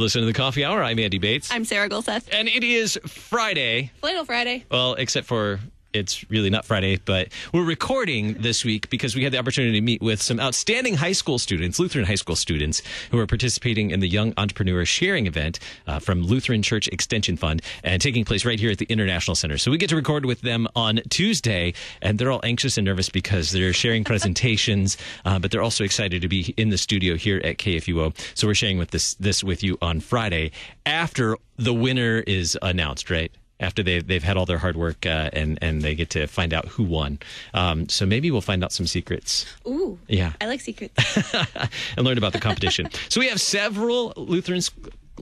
Listening to the Coffee Hour. I'm Andy Bates. I'm Sarah Gulseth. and it is Friday. Flannel Friday. Well, except for it's really not Friday, but we're recording this week because we had the opportunity to meet with some outstanding high school students, Lutheran high school students, who are participating in the Young Entrepreneur Sharing event uh, from Lutheran Church Extension Fund and taking place right here at the International Center. So we get to record with them on Tuesday, and they're all anxious and nervous because they're sharing presentations, uh, but they're also excited to be in the studio here at KFUO. So we're sharing with this this with you on Friday after the winner is announced, right? After they've, they've had all their hard work uh, and, and they get to find out who won. Um, so maybe we'll find out some secrets. Ooh. Yeah. I like secrets. and learn about the competition. so we have several Lutheran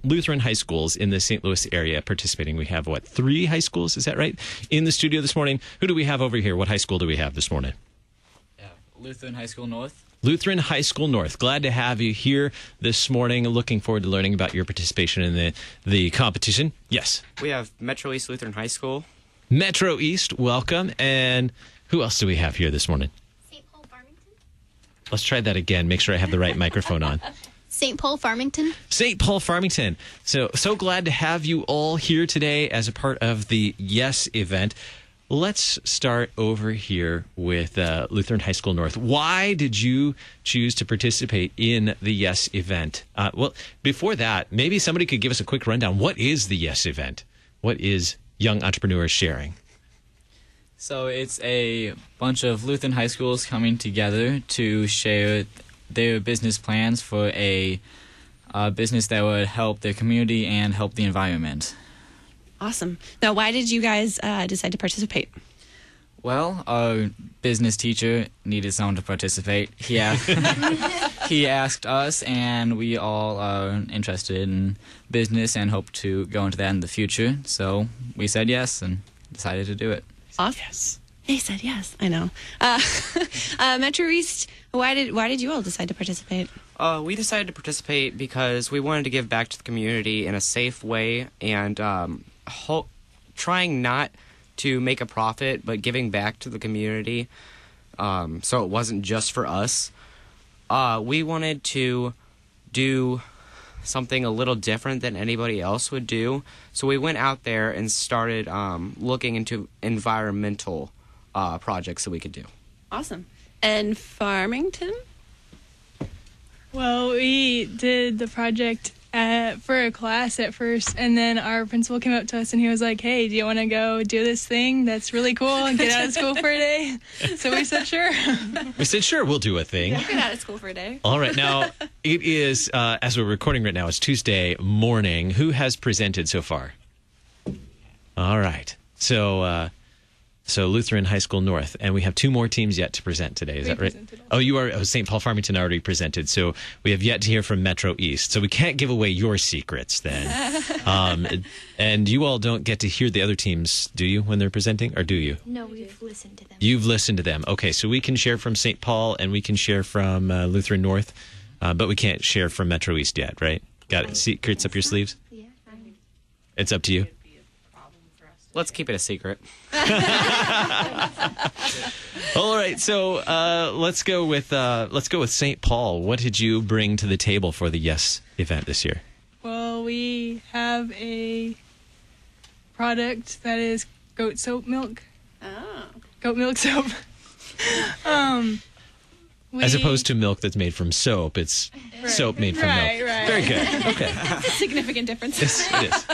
Lutheran high schools in the St. Louis area participating. We have what three high schools? Is that right? In the studio this morning. Who do we have over here? What high school do we have this morning? Yeah, Lutheran High School North. Lutheran High School North. Glad to have you here this morning. Looking forward to learning about your participation in the the competition. Yes. We have Metro East Lutheran High School. Metro East, welcome. And who else do we have here this morning? St. Paul Farmington. Let's try that again. Make sure I have the right microphone on. St. Paul Farmington. St. Paul Farmington. So so glad to have you all here today as a part of the Yes event. Let's start over here with uh, Lutheran High School North. Why did you choose to participate in the Yes event? Uh, well, before that, maybe somebody could give us a quick rundown. What is the Yes event? What is Young Entrepreneurs Sharing? So it's a bunch of Lutheran high schools coming together to share their business plans for a uh, business that would help their community and help the environment. Awesome. Now, why did you guys uh, decide to participate? Well, our business teacher needed someone to participate. Yeah. he asked us, and we all are interested in business and hope to go into that in the future. So we said yes and decided to do it. Awesome. Yes. He said yes. I know. Uh, uh, Metro East. Why did why did you all decide to participate? Uh, we decided to participate because we wanted to give back to the community in a safe way and um, ho- trying not to make a profit, but giving back to the community. Um, so it wasn't just for us. Uh, we wanted to do something a little different than anybody else would do. So we went out there and started um, looking into environmental uh, projects that we could do. Awesome. And Farmington. Well, we did the project at, for a class at first, and then our principal came up to us and he was like, "Hey, do you want to go do this thing that's really cool and get out of school for a day?" So we said, "Sure." We said, sure, we'll do a thing. Get out of school for a day. All right. Now, it is, uh, as we're recording right now, it's Tuesday morning. Who has presented so far? All right. So, uh, so Lutheran High School North, and we have two more teams yet to present today. Is We that right? presented Oh, you are. Oh, St. Paul Farmington already presented, so we have yet to hear from Metro East. So we can't give away your secrets then. um, and you all don't get to hear the other teams, do you, when they're presenting, or do you? No, we've listened to them. You've listened to them. Okay, so we can share from St. Paul and we can share from uh, Lutheran North, uh, but we can't share from Metro East yet, right? Got it. Secrets up your sleeves? Yeah. It's up to you. Let's keep it a secret. All right, so uh, let's go with uh, let's go with St. Paul. What did you bring to the table for the Yes event this year? well, we have a product that is goat soap milk, Oh. goat milk soap. um, we, As opposed to milk that's made from soap, it's soap made from Right, milk. right. Very good. Okay, Significant difference. yes, it is.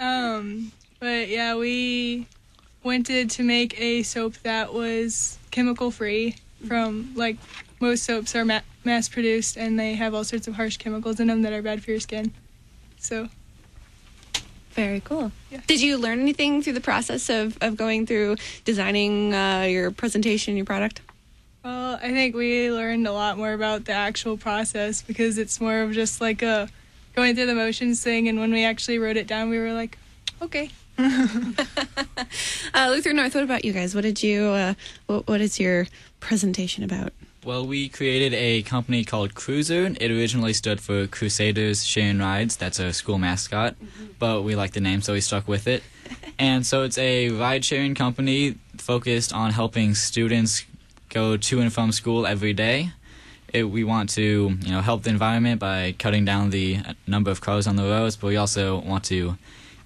Um, but yeah, we wanted to make a soap that was chemical free from like most soaps are ma- mass produced and they have all sorts of harsh chemicals in them that are bad for your skin. So Very cool. Yeah. Did you learn anything through the process of, of going through designing uh, your presentation, your product? Well, I think we learned a lot more about the actual process because it's more of just like a going through the motions thing. And when we actually wrote it down, we were like, okay. Uh, Lutheran North, what about you guys? What did you, uh, what, what is your presentation about? Well, we created a company called Cruiser. It originally stood for Crusaders Sharing Rides. That's a school mascot, but we like the name, so we stuck with it. And so it's a ride sharing company focused on helping students go to and from school every day. it, we want to you know help the environment by cutting down the number of cars on the roads, but we also want to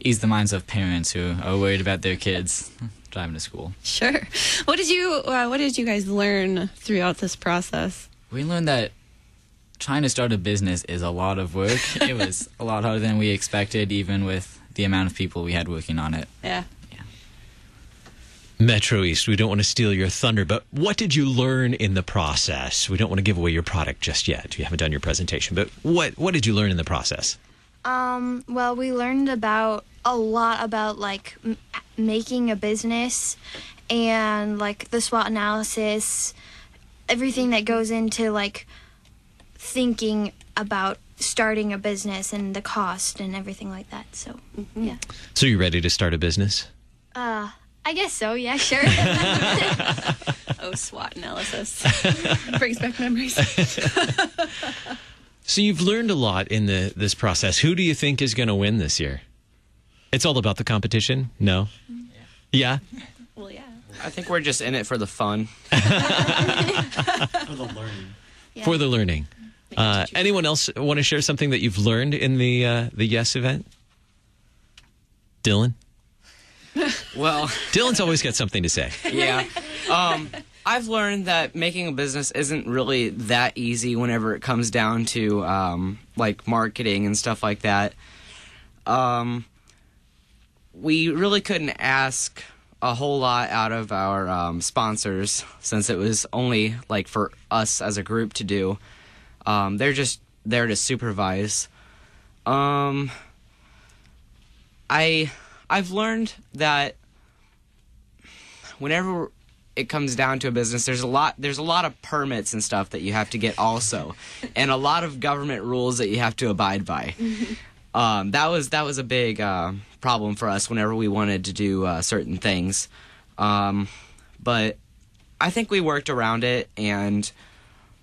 ease the minds of parents who are worried about their kids driving to school. Sure. What did you uh, What did you guys learn throughout this process? We learned that trying to start a business is a lot of work. it was a lot harder than we expected, even with the amount of people we had working on it. Yeah. Metro East, we don't want to steal your thunder, but what did you learn in the process? We don't want to give away your product just yet. You haven't done your presentation, but what what did you learn in the process? Um, well, we learned about a lot about like m- making a business and like the SWOT analysis, everything that goes into like thinking about starting a business and the cost and everything like that. So, yeah. So you ready to start a business? Uh, I guess so. Yeah, sure. Oh, SWOT analysis brings back memories. So you've learned a lot in the this process. Who do you think is going to win this year? It's all about the competition. No. Yeah. well, yeah. I think we're just in it for the fun. For the learning. Yeah. For the learning. Uh, anyone else want to share something that you've learned in the uh, the Yes event? Dylan. Well, Dylan's always got something to say. yeah. Um, I've learned that making a business isn't really that easy whenever it comes down to um, like marketing and stuff like that. Um, we really couldn't ask a whole lot out of our um, sponsors since it was only like for us as a group to do. Um, they're just there to supervise. Um, I I've learned that whenever it comes down to a business there's a lot there's a lot of permits and stuff that you have to get also and a lot of government rules that you have to abide by um, that was that was a big uh, problem for us whenever we wanted to do uh, certain things. Um, but i think we worked around it and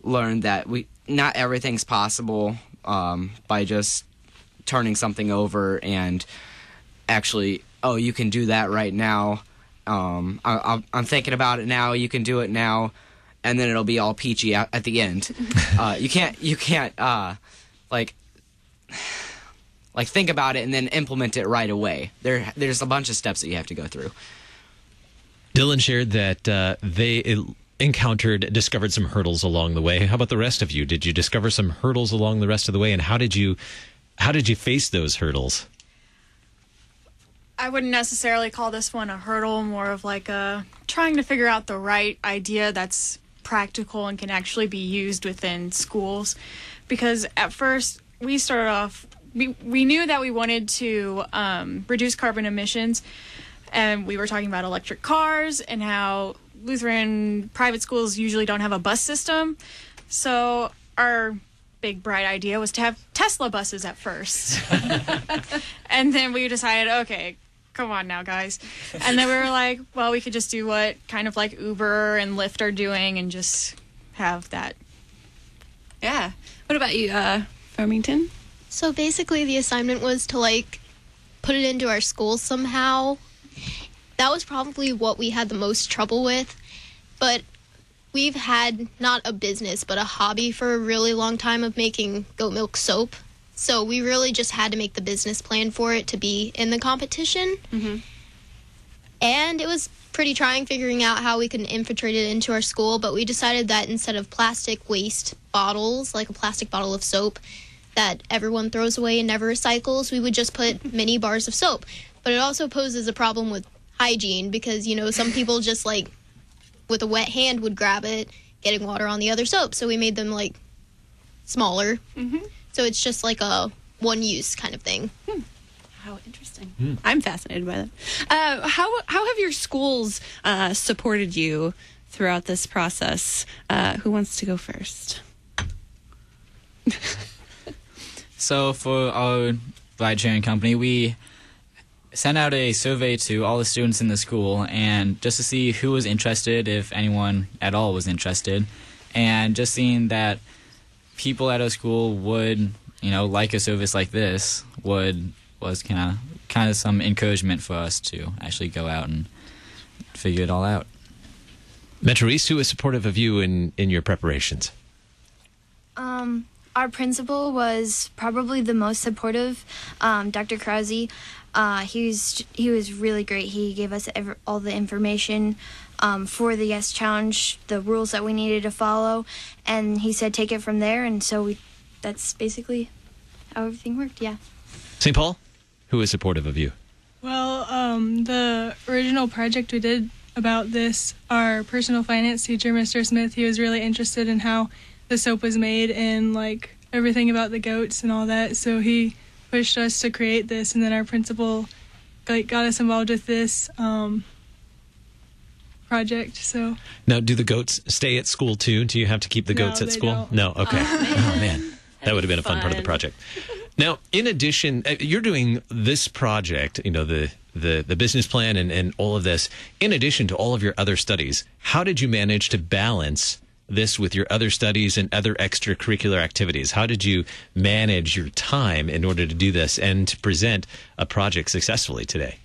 learned that we not everything's possible um, by just turning something over and actually oh you can do that right now. Um, I, I'm- I'm thinking about it now you can do it now and then it'll be all peachy at, at the end. Uh, you can't you can't uh, like like think about it and then implement it right away there there's a bunch of steps that you have to go through Dylan shared that uh, they encountered, discovered some hurdles along the way. How about the rest of you? Did you discover some hurdles along the rest of the way, and how did you, how did you face those hurdles? I wouldn't necessarily call this one a hurdle, more of like a trying to figure out the right idea that's practical and can actually be used within schools. Because at first, we started off, we, we knew that we wanted to um, reduce carbon emissions, and we were talking about electric cars and how Lutheran private schools usually don't have a bus system. So, our big bright idea was to have Tesla buses at first. And then we decided, okay, come on now, guys. And then we were like, well, we could just do what kind of like Uber and Lyft are doing and just have that. Yeah. What about you, uh, Farmington? So basically, the assignment was to like put it into our school somehow. That was probably what we had the most trouble with. But we've had not a business, but a hobby for a really long time of making goat milk soap. So we really just had to make the business plan for it to be in the competition. Mm-hmm. And it was pretty trying figuring out how we could infiltrate it into our school, but we decided that instead of plastic waste bottles, like a plastic bottle of soap, that everyone throws away and never recycles, we would just put mini bars of soap. But it also poses a problem with hygiene because, you know, some people just like with a wet hand would grab it, getting water on the other soap. So we made them like smaller. Mm-hmm. So it's just like a one use kind of thing. How interesting. I'm fascinated by that. Uh, how how have your schools uh, supported you throughout this process? Uh, who wants to go first? So for our ride sharing company, we sent out a survey to all the students in the school and just to see who was interested, if anyone at all was interested, and just seeing that people at our school would, you know, like a service like this would was kind of kind of some encouragement for us to actually go out and figure it all out. Metro East, who is supportive of you in, in your preparations? Um, our principal was probably the most supportive. Um, Dr. Krause. Uh, he was he was really great. He gave us ever, all the information um, for the Yes Challenge, the rules that we needed to follow, and he said take it from there. And so we, that's basically how everything worked. Yeah. St. Paul, who is supportive of you? Well, um, the original project we did about this, our personal finance teacher, Mr. Smith, he was really interested in how the soap was made and like everything about the goats and all that. So he pushed us to create this, and then our principal like got us involved with this um, project. So Now, do the goats stay at school too? Do you have to keep the No, goats at they school? don't. No. Okay. Oh man, that would have been a fun part of the project. Now, in addition, uh, you're doing this project. You know the the the business plan and and all of this. In addition to all of your other studies, how did you manage to balance? This with your other studies and other extracurricular activities. How did you manage your time in order to do this and to present a project successfully today?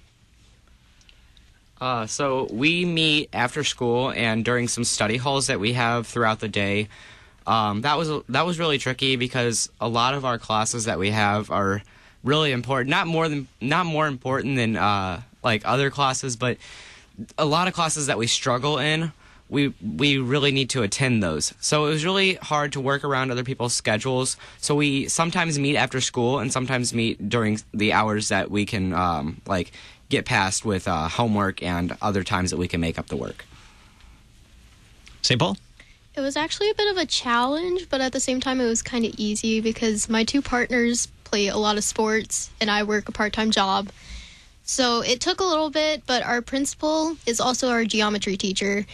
Uh, so we meet after school and during some study halls that we have throughout the day. Um, that was that was really tricky because a lot of our classes that we have are really important. Not more than not more important than uh, like other classes, but a lot of classes that we struggle in. We we really need to attend those. So it was really hard to work around other people's schedules. So we sometimes meet after school and sometimes meet during the hours that we can um, like get past with uh, homework and other times that we can make up the work. St. Paul. It was actually a bit of a challenge, but at the same time, it was kind of easy because my two partners play a lot of sports and I work a part time job. So it took a little bit, but our principal is also our geometry teacher,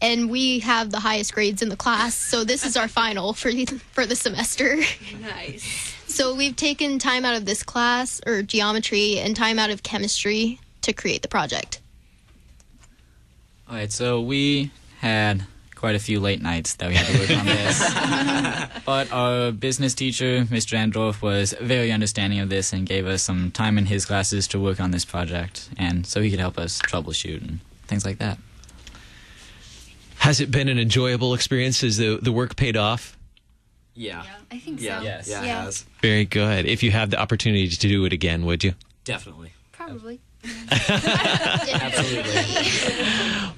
and we have the highest grades in the class. So this is our final for the, for the semester. Nice. So we've taken time out of this class or geometry and time out of chemistry to create the project. All right, so we had quite a few late nights that we had to work on this. but our business teacher, Mr. Andorf, was very understanding of this and gave us some time in his classes to work on this project, and so he could help us troubleshoot and things like that. Has it been an enjoyable experience? Has the the work paid off? Yeah. I think Yeah. so. Yes. Yeah, it Yeah. has. Very good. If you have the opportunity to do it again, would you? Definitely. Probably.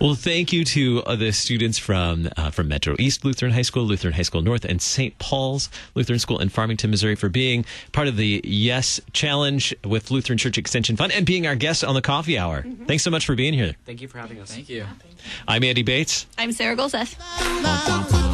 Well, thank you to uh, the students from uh, from Metro East Lutheran High School, Lutheran High School North, and St. Paul's Lutheran School in Farmington, Missouri, for being part of the Yes Challenge with Lutheran Church Extension Fund and being our guest on the Coffee Hour. Thanks so much for being here. Thank you for having us. Thank you. I'm Andy Bates. I'm Sarah Gulseth. Bye.